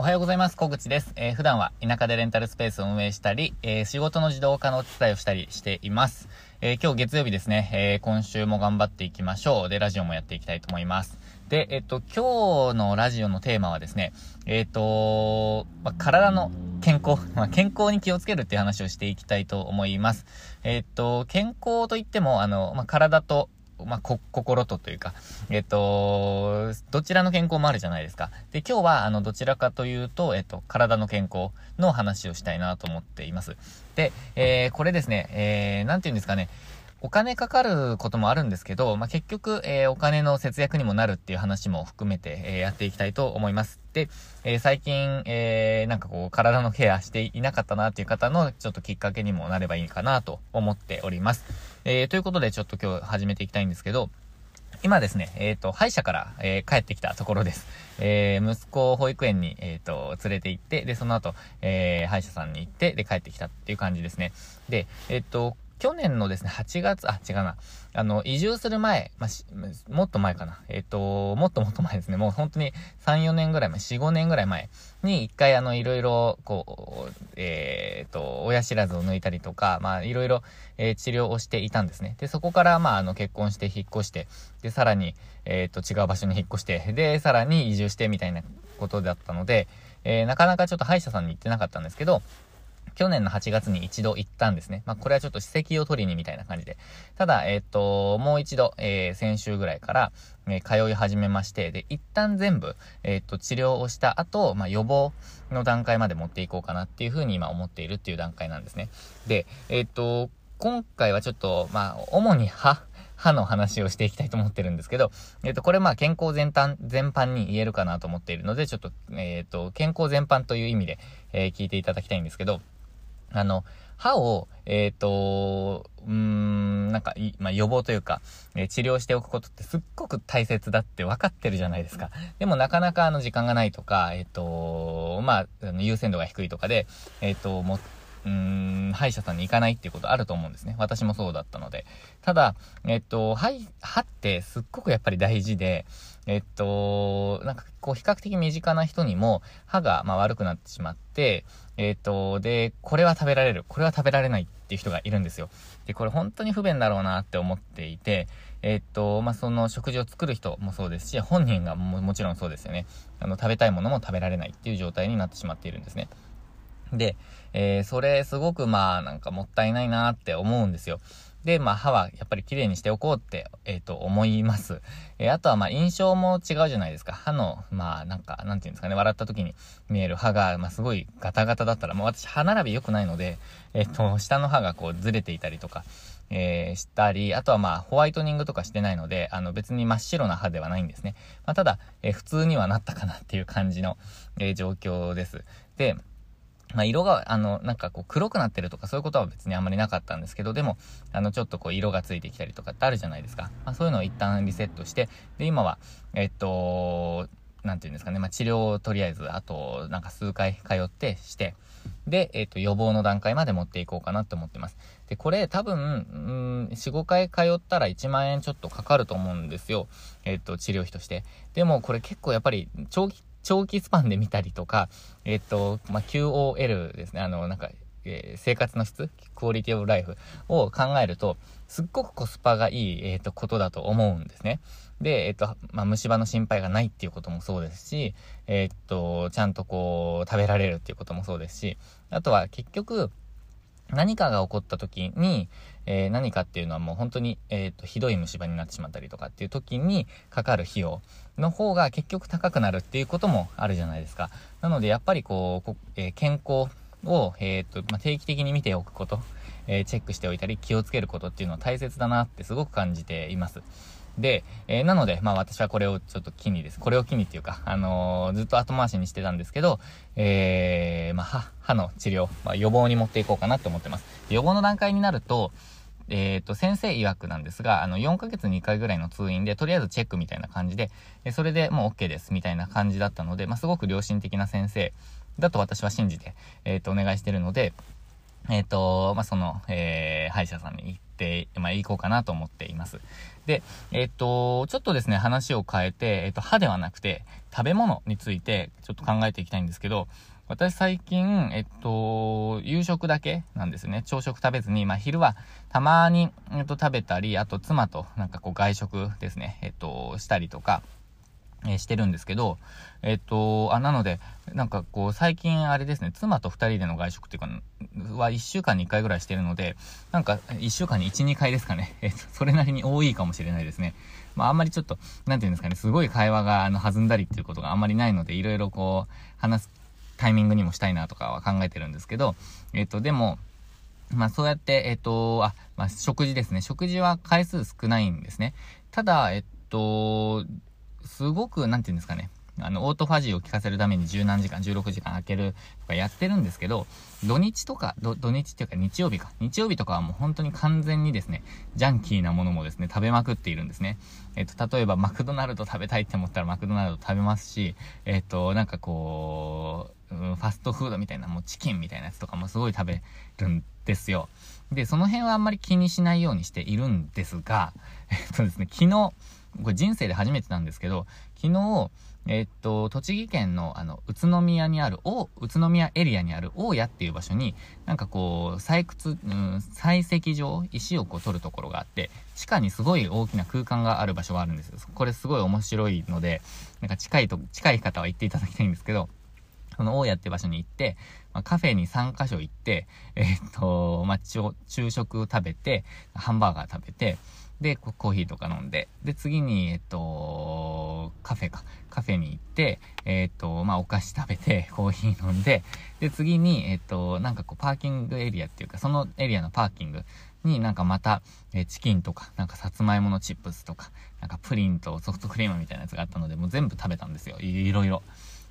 おはようございます。小口です。えー、普段は田舎でレンタルスペースを運営したり、えー、仕事の自動化のお伝いをしたりしています。えー、今日月曜日ですね、え今週も頑張っていきましょう。で、ラジオもやっていきたいと思います。で、えっと、今日のラジオのテーマはですね、えっと、ま、体の健康、ま、健康に気をつけるっていう話をしていきたいと思います。えっと、健康といっても、あの、ま、体とまあ、こ、心とというか、えっと、どちらの健康もあるじゃないですか。で、今日は、あの、どちらかというと、えっと、体の健康の話をしたいなと思っています。で、えー、これですね、えー、なんて言うんですかね、お金かかることもあるんですけど、まあ、結局、えー、お金の節約にもなるっていう話も含めて、えー、やっていきたいと思います。で、えー、最近、えなんかこう、体のケアしていなかったなっていう方の、ちょっときっかけにもなればいいかなと思っております。えということで、ちょっと今日始めていきたいんですけど、今ですね、えっ、ー、と、歯医者から、えー、帰ってきたところです。えー、息子を保育園に、えっ、と、連れて行って、で、その後、え歯医者さんに行って、で、帰ってきたっていう感じですね。で、えっ、と、去年のですね、8月、あ、違うな。あの、移住する前、まあ、もっと前かな。えっ、ー、と、もっともっと前ですね。もう本当に3、4年ぐらい前、4、5年ぐらい前に一回あの、いろいろ、こう、えっ、ー、と、親知らずを抜いたりとか、まあ、いろいろ、えー、治療をしていたんですね。で、そこから、まあ、あの、結婚して引っ越して、で、さらに、えっ、と、違う場所に引っ越して、で、さらに移住してみたいなことだったので、えなかなかちょっと歯医者さんに行ってなかったんですけど、去年の8月に一度行ったんですね。まあ、これはちょっと史跡を取りにみたいな感じで。ただ、えっ、と、もう一度、えー、先週ぐらいから、えー、通い始めまして、で、一旦全部、えっ、と、治療をした後、まあ、予防の段階まで持っていこうかなっていうふうに今思っているっていう段階なんですね。で、えっ、と、今回はちょっと、まあ、主に歯、歯の話をしていきたいと思ってるんですけど、えっ、と、これまあ健康全般、全般に言えるかなと思っているので、ちょっと、えっ、と、健康全般という意味で、えー、聞いていただきたいんですけど、あの、歯を、えっ、ー、と、うーん、なんか、まあ、予防というか、えー、治療しておくことってすっごく大切だって分かってるじゃないですか。でもなかなかあの時間がないとか、えっ、ー、と、まあ、優先度が低いとかで、えっ、と、もうん、歯医者さんに行かないっていうことあると思うんですね。私もそうだったので。ただ、えっと、歯、歯ってすっごくやっぱり大事で、えっと、なんかこう比較的身近な人にも歯がまあ悪くなってしまって、えっと、で、これは食べられる、これは食べられないっていう人がいるんですよ。で、これ本当に不便だろうなって思っていて、えっと、まあ、その食事を作る人もそうですし、本人がももちろんそうですよね。あの、食べたいものも食べられないっていう状態になってしまっているんですね。で、えー、それすごくまあなんかもったいないなって思うんですよ。で、まあ歯はやっぱり綺麗にしておこうって、えっ、ー、と思います。えー、あとはまあ印象も違うじゃないですか。歯の、まあなんか、なんていうんですかね、笑った時に見える歯が、まあすごいガタガタだったら、もう私歯並び良くないので、えっ、ー、と、下の歯がこうずれていたりとか、えー、したり、あとはまあ、ホワイトニングとかしてないので、あの別に真っ白な歯ではないんですね。まあ、ただ、えー、普通にはなったかなっていう感じの、えー、状況です。で、まあ、色が、あの、なんかこう黒くなってるとかそういうことは別にあんまりなかったんですけど、でも、あの、ちょっとこう色がついてきたりとかってあるじゃないですか。まあ、そういうのを一旦リセットして、で、今は、えっと、なんていうんですかね、まあ、治療をとりあえず、あと、なんか数回通ってして、で、えっ、と、予防の段階まで持っていこうかなと思ってます。で、これ多分、うん、4、5回通ったら1万円ちょっとかかると思うんですよ。えっ、と、治療費として。でも、これ結構やっぱり、長期長期スパンで見たりとか、えっと、まあ、QOL ですね。あの、なんか、えー、生活の質、クオリティオブライフを考えると、すっごくコスパがいい、えっ、ー、と、ことだと思うんですね。で、えっ、ー、と、まあ、虫歯の心配がないっていうこともそうですし、えっと、ちゃんとこう、食べられるっていうこともそうですし、あとは結局、何かが起こった時に、えー、何かっていうのはもう本当に、えっ、ー、と、ひどい虫歯になってしまったりとかっていう時にかかる費用の方が結局高くなるっていうこともあるじゃないですか。なので、やっぱりこう、えー、健康を、えっと、まあ、定期的に見ておくこと、えチェックしておいたり気をつけることっていうのは大切だなってすごく感じています。で、えー、なので、まあ私はこれをちょっと機にです。これを機にっていうか、あのー、ずっと後回しにしてたんですけど、えー、まあ歯、歯の治療、まあ予防に持っていこうかなって思ってます。予防の段階になると、えっ、ー、と、先生曰くなんですが、あの、4ヶ月に1回ぐらいの通院で、とりあえずチェックみたいな感じで、えそれでもう OK です、みたいな感じだったので、まあ、すごく良心的な先生だと私は信じて、えっ、ー、と、お願いしてるので、えっ、ー、と、まあ、その、えー、歯医者さんに行って、まあ、いこうかなと思っています。で、えっと、ちょっとですね、話を変えて、えっと、歯ではなくて、食べ物について、ちょっと考えていきたいんですけど、私最近、えっと、夕食だけなんですね。朝食食べずに、まあ、昼はたまに、えっと、食べたり、あと妻となんかこう外食ですね、えっと、したりとか、えーしてるんですけど、えっと、あ、なので、なんかこう、最近あれですね、妻と二人での外食っていうか、は一週間に一回ぐらいしてるので、なんか、一週間に一、二回ですかね。えっと、それなりに多いかもしれないですね。まあ、あんまりちょっと、なんていうんですかね、すごい会話が、あの、弾んだりっていうことがあんまりないので、いろいろこう、話すタイミングにもしたいなとかは考えてるんですけど、えっと、でも、まあそうやって、えっと、あ、まあ食事ですね。食事は回数少ないんですね。ただ、えっと、すごく、なんていうんですかね。あの、オートファジーを効かせるために十何時間、16時間空けるとかやってるんですけど、土日とか、土日っていうか日曜日か。日曜日とかはもう本当に完全にですね、ジャンキーなものもですね、食べまくっているんですね。えっと、例えばマクドナルド食べたいって思ったらマクドナルド食べますし、えっと、なんかこう、うんファストフードみたいな、もうチキンみたいなやつとかもすごい食べるんですよ。で、その辺はあんまり気にしないようにしているんですが、えっとですね、昨日、これ人生で初めてなんですけど、昨日、えっと、栃木県の、あの、宇都宮にある、お、宇都宮エリアにある大谷っていう場所に、なんかこう、採掘、うん、採石場、石をこう取るところがあって、地下にすごい大きな空間がある場所があるんですよ。これすごい面白いので、なんか近いと、近い方は行っていただきたいんですけど、その大谷って場所に行って、まあ、カフェに3カ所行って、えっと、まあ、昼食食べて、ハンバーガー食べて、で、コーヒーとか飲んで、で、次に、えっと、カフェか。カフェに行って、えっと、まあ、お菓子食べて、コーヒー飲んで、で、次に、えっと、なんかこう、パーキングエリアっていうか、そのエリアのパーキングになんかまた、えチキンとか、なんかさつまいものチップスとか、なんかプリンとソフトクリームみたいなやつがあったので、もう全部食べたんですよ。いいろいろ。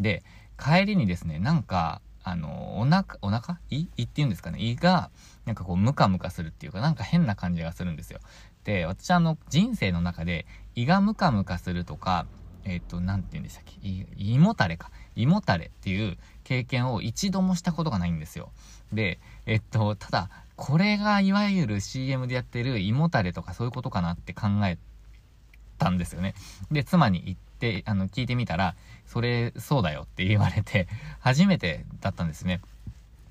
で、帰りにですね、なんか、あの、お腹、お腹？胃？胃っていうんですかね胃が、なんかこう、ムカムカするっていうか、なんか変な感じがするんですよ。で、私あの、人生の中で、胃がムカムカするとか、えっ、と、なんて言うんでしたっけ？胃胃もたれか。胃もたれっていう経験を一度もしたことがないんですよ。で、えっと、ただ、これがいわゆる CM でやってる胃もたれとかそういうことかなって考えたんですよね。で、妻に言って、あの、聞いてみたら、それ、そうだよって言われて、初めてだったんですね。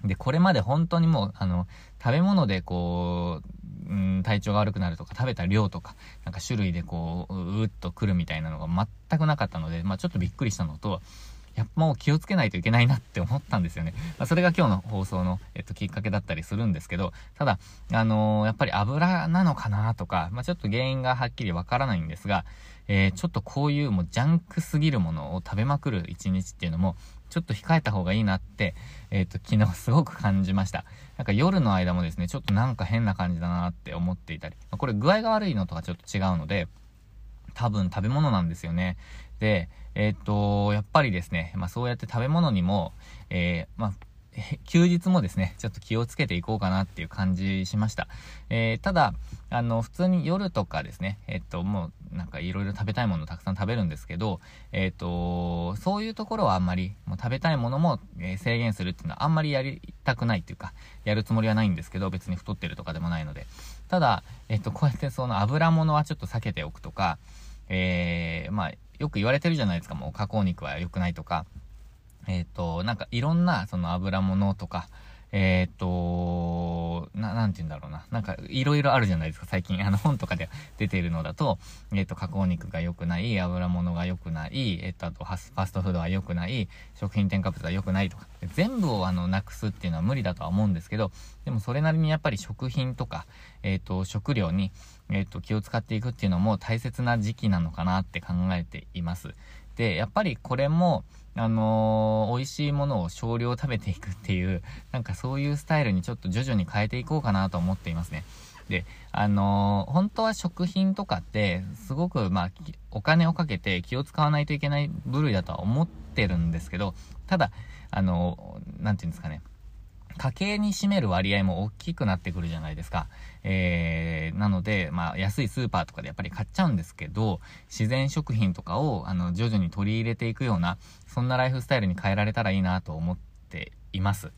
で、これまで本当にもう、あの、食べ物でこう、うん、体調が悪くなるとか、食べた量とか、なんか種類でこう、うーっと来るみたいなのが全くなかったので、まあちょっとびっくりしたのと、やっぱもう気をつけないといけないなって思ったんですよね。まあ、それが今日の放送の、えっと、きっかけだったりするんですけど、ただ、あのーやっぱり油なのかなとか、まあ、ちょっと原因がはっきりわからないんですが、えーちょっとこういうもうジャンクすぎるものを食べまくる一日っていうのも、ちょっと控えた方がいいなって、えっ、と、昨日すごく感じました。なんか夜の間もですね、ちょっとなんか変な感じだなって思っていたり、これ具合が悪いのとはちょっと違うので、多分食べ物なんですよね。で、えーっと、やっぱりですね、まあそうやって食べ物にも、えーまあ、休日もですね、ちょっと気をつけていこうかなっていう感じしました。えーただ、あの、普通に夜とかですね、えっと、もう、なんかいろいろ食べたいものたくさん食べるんですけど、えっと、そういうところはあんまり、もう食べたいものも、え制限するっていうのはあんまりやりたくないっていうか、やるつもりはないんですけど、別に太ってるとかでもないので。ただ、えっと、こうやってその油物はちょっと避けておくとか、えー、まあ、よく言われてるじゃないですか、もう加工肉は良くないとか、えっ、と、なんかいろんなその油物とか、えっ、と、な、なんて言うんだろうな。なんかいろいろあるじゃないですか、最近。あの本とかで出ているのだと、えっ、と、加工肉が良くない、油物が良くない、えっ、と、あとファスファストフードが良くない、食品添加物が良くないとか、全部をあの、なくすっていうのは無理だとは思うんですけど、でもそれなりにやっぱり食品とか、えっ、と、食料に、えっ、と、気を使っていくっていうのも大切な時期なのかなって考えています。で、やっぱりこれも、あのー美味しいものを少量食べていくっていう、なんかそういうスタイルにちょっと徐々に変えていこうかなと思っていますね。で、あのー本当は食品とかって、すごく、まあ、お金をかけて気を使わないといけない部類だとは思ってるんですけど、ただ、あのーなんていうんですかね、家計に占める割合も大きくなってくるじゃないですか。えー、なので、まあ、安いスーパーとかでやっぱり買っちゃうんですけど、自然食品とかを、あの、徐々に取り入れていくような、そんなライフスタイルに変えられたらいいなと思っています。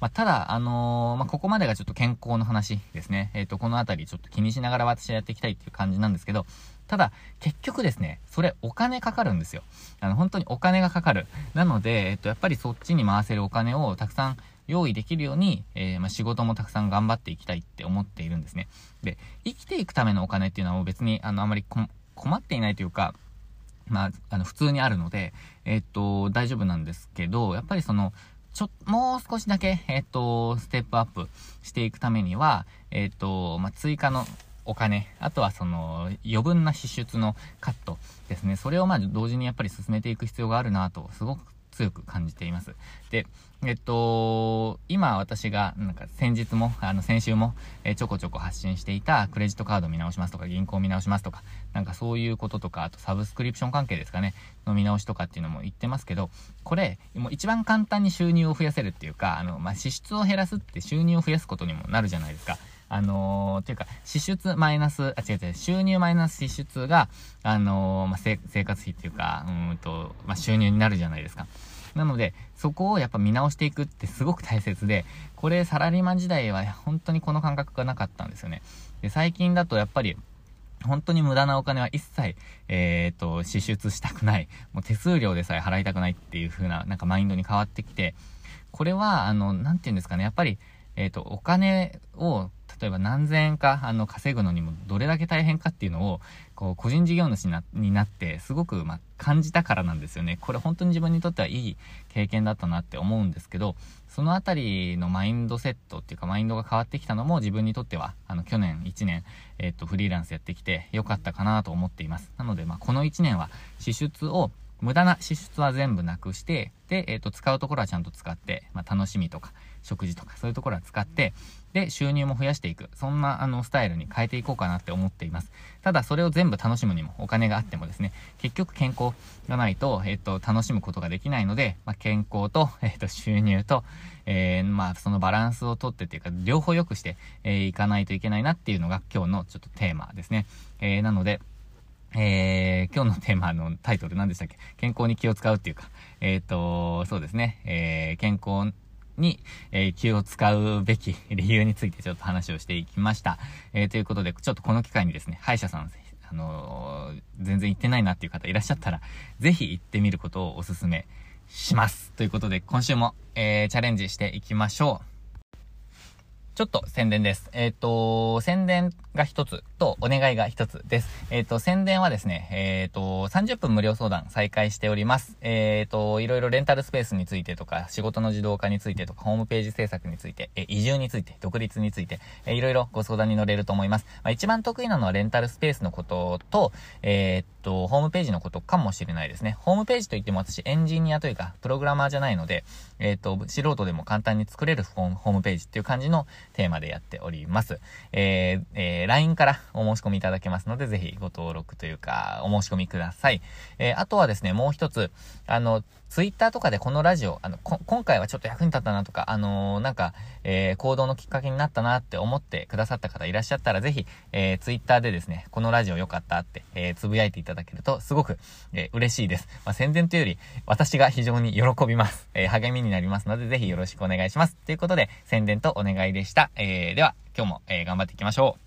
まあ、ただ、あのー、まあ、ここまでがちょっと健康の話ですね。えっ、ー、と、このあたりちょっと気にしながら私はやっていきたいっていう感じなんですけど、ただ、結局ですね、それお金かかるんですよ。あの、本当にお金がかかる。なので、えっと、やっぱりそっちに回せるお金をたくさん用意できるように、えー、まあ、仕事もたくさん頑張っていきたいって思っているんですね。で、生きていくためのお金っていうのはもう別に、あの、あまり困っていないというか、まあ、あの、普通にあるので、えー、っと、大丈夫なんですけど、やっぱりその、ちょ、もう少しだけ、えー、っと、ステップアップしていくためには、えっと、まあ、追加のお金、あとはその余分な支出のカットですね。それをまあ同時にやっぱり進めていく必要があるなと、すごく強く感じています。で、えっと、今私が、なんか先日も、あの先週も、えちょこちょこ発信していたクレジットカード見直しますとか、銀行見直しますとか、なんかそういうこととか、あとサブスクリプション関係ですかね、の見直しとかっていうのも言ってますけど、これ、もう一番簡単に収入を増やせるっていうか、あの、まあ、支出を減らすって収入を増やすことにもなるじゃないですか。あのー、ていうか、支出マイナス、あ、違う違う、収入マイナス支出が、あのー、まあ、生活費っていうか、うんと、まあ、収入になるじゃないですか。なので、そこをやっぱ見直していくってすごく大切で、これサラリーマン時代は本当にこの感覚がなかったんですよね。で、最近だとやっぱり、本当に無駄なお金は一切、えっ、ー、と、支出したくない。もう手数料でさえ払いたくないっていう風な、なんかマインドに変わってきて、これは、あの、なんて言うんですかね、やっぱり、えっ、ー、と、お金を例えば何千円か、あの、稼ぐのにもどれだけ大変かっていうのを、こう、個人事業主になって、すごく、ま、感じたからなんですよね。これ本当に自分にとってはいい経験だったなって思うんですけど、そのあたりのマインドセットっていうか、マインドが変わってきたのも自分にとっては、あの、去年1年、えっ、と、フリーランスやってきてよかったかなと思っています。なので、まあ、この1年は支出を、無駄な支出は全部なくして、で、えっ、と、使うところはちゃんと使って、まあ、楽しみとか、食事とか、そういうところは使って、で、収入も増やしていく。そんな、あの、スタイルに変えていこうかなって思っています。ただ、それを全部楽しむにもお金があってもですね、結局健康がないと、えっ、と、楽しむことができないので、まあ、健康と、えっ、と、収入と、えー、まあ、そのバランスをとってっていうか、両方良くして、えー、いかないといけないなっていうのが今日のちょっとテーマですね。えー、なので、えー、今日のテーマのタイトル何でしたっけ？健康に気を使うっていうか、えっ、ー、と、そうですね、えー、健康に、えー、気を使うべき理由についてちょっと話をしていきました。えー、ということで、ちょっとこの機会にですね、歯医者さん、あのー、全然行ってないなっていう方いらっしゃったら、ぜひ行ってみることをお勧めします。ということで、今週も、えー、チャレンジしていきましょう。ちょっと宣伝です。えっ、ー、と、宣伝が一つとお願いが一つです。えっ、ー、と、宣伝はですね、えっ、ー、と、30分無料相談再開しております。えっ、と、いろいろレンタルスペースについてとか、仕事の自動化についてとか、ホームページ制作について、え移住について、独立について、えいろいろご相談に乗れると思います。まあ、一番得意なのはレンタルスペースのことと、えっと、ホームページのことかもしれないですね。ホームページといっても私エンジニアというか、プログラマーじゃないので、えっと、素人でも簡単に作れるホームページっていう感じのテーマでやっております。えー、えー、LINE からお申し込みいただけますので、ぜひご登録というか、お申し込みください。えー、あとはですね、もう一つ、あの、ツイッターとかでこのラジオ、あの、こ今回はちょっと役に立ったなとか、あのー、なんか、えー、行動のきっかけになったなって思ってくださった方いらっしゃったら、ぜひ、えー、ツイッターでですね、このラジオ良かったって、えー、つぶやいていただけると、すごく、えー、嬉しいです。まあ、宣伝というより、私が非常に喜びます。えー、励みになりますので、ぜひよろしくお願いします。ということで、宣伝とお願いでした。えー、では、今日も、えー、頑張っていきましょう。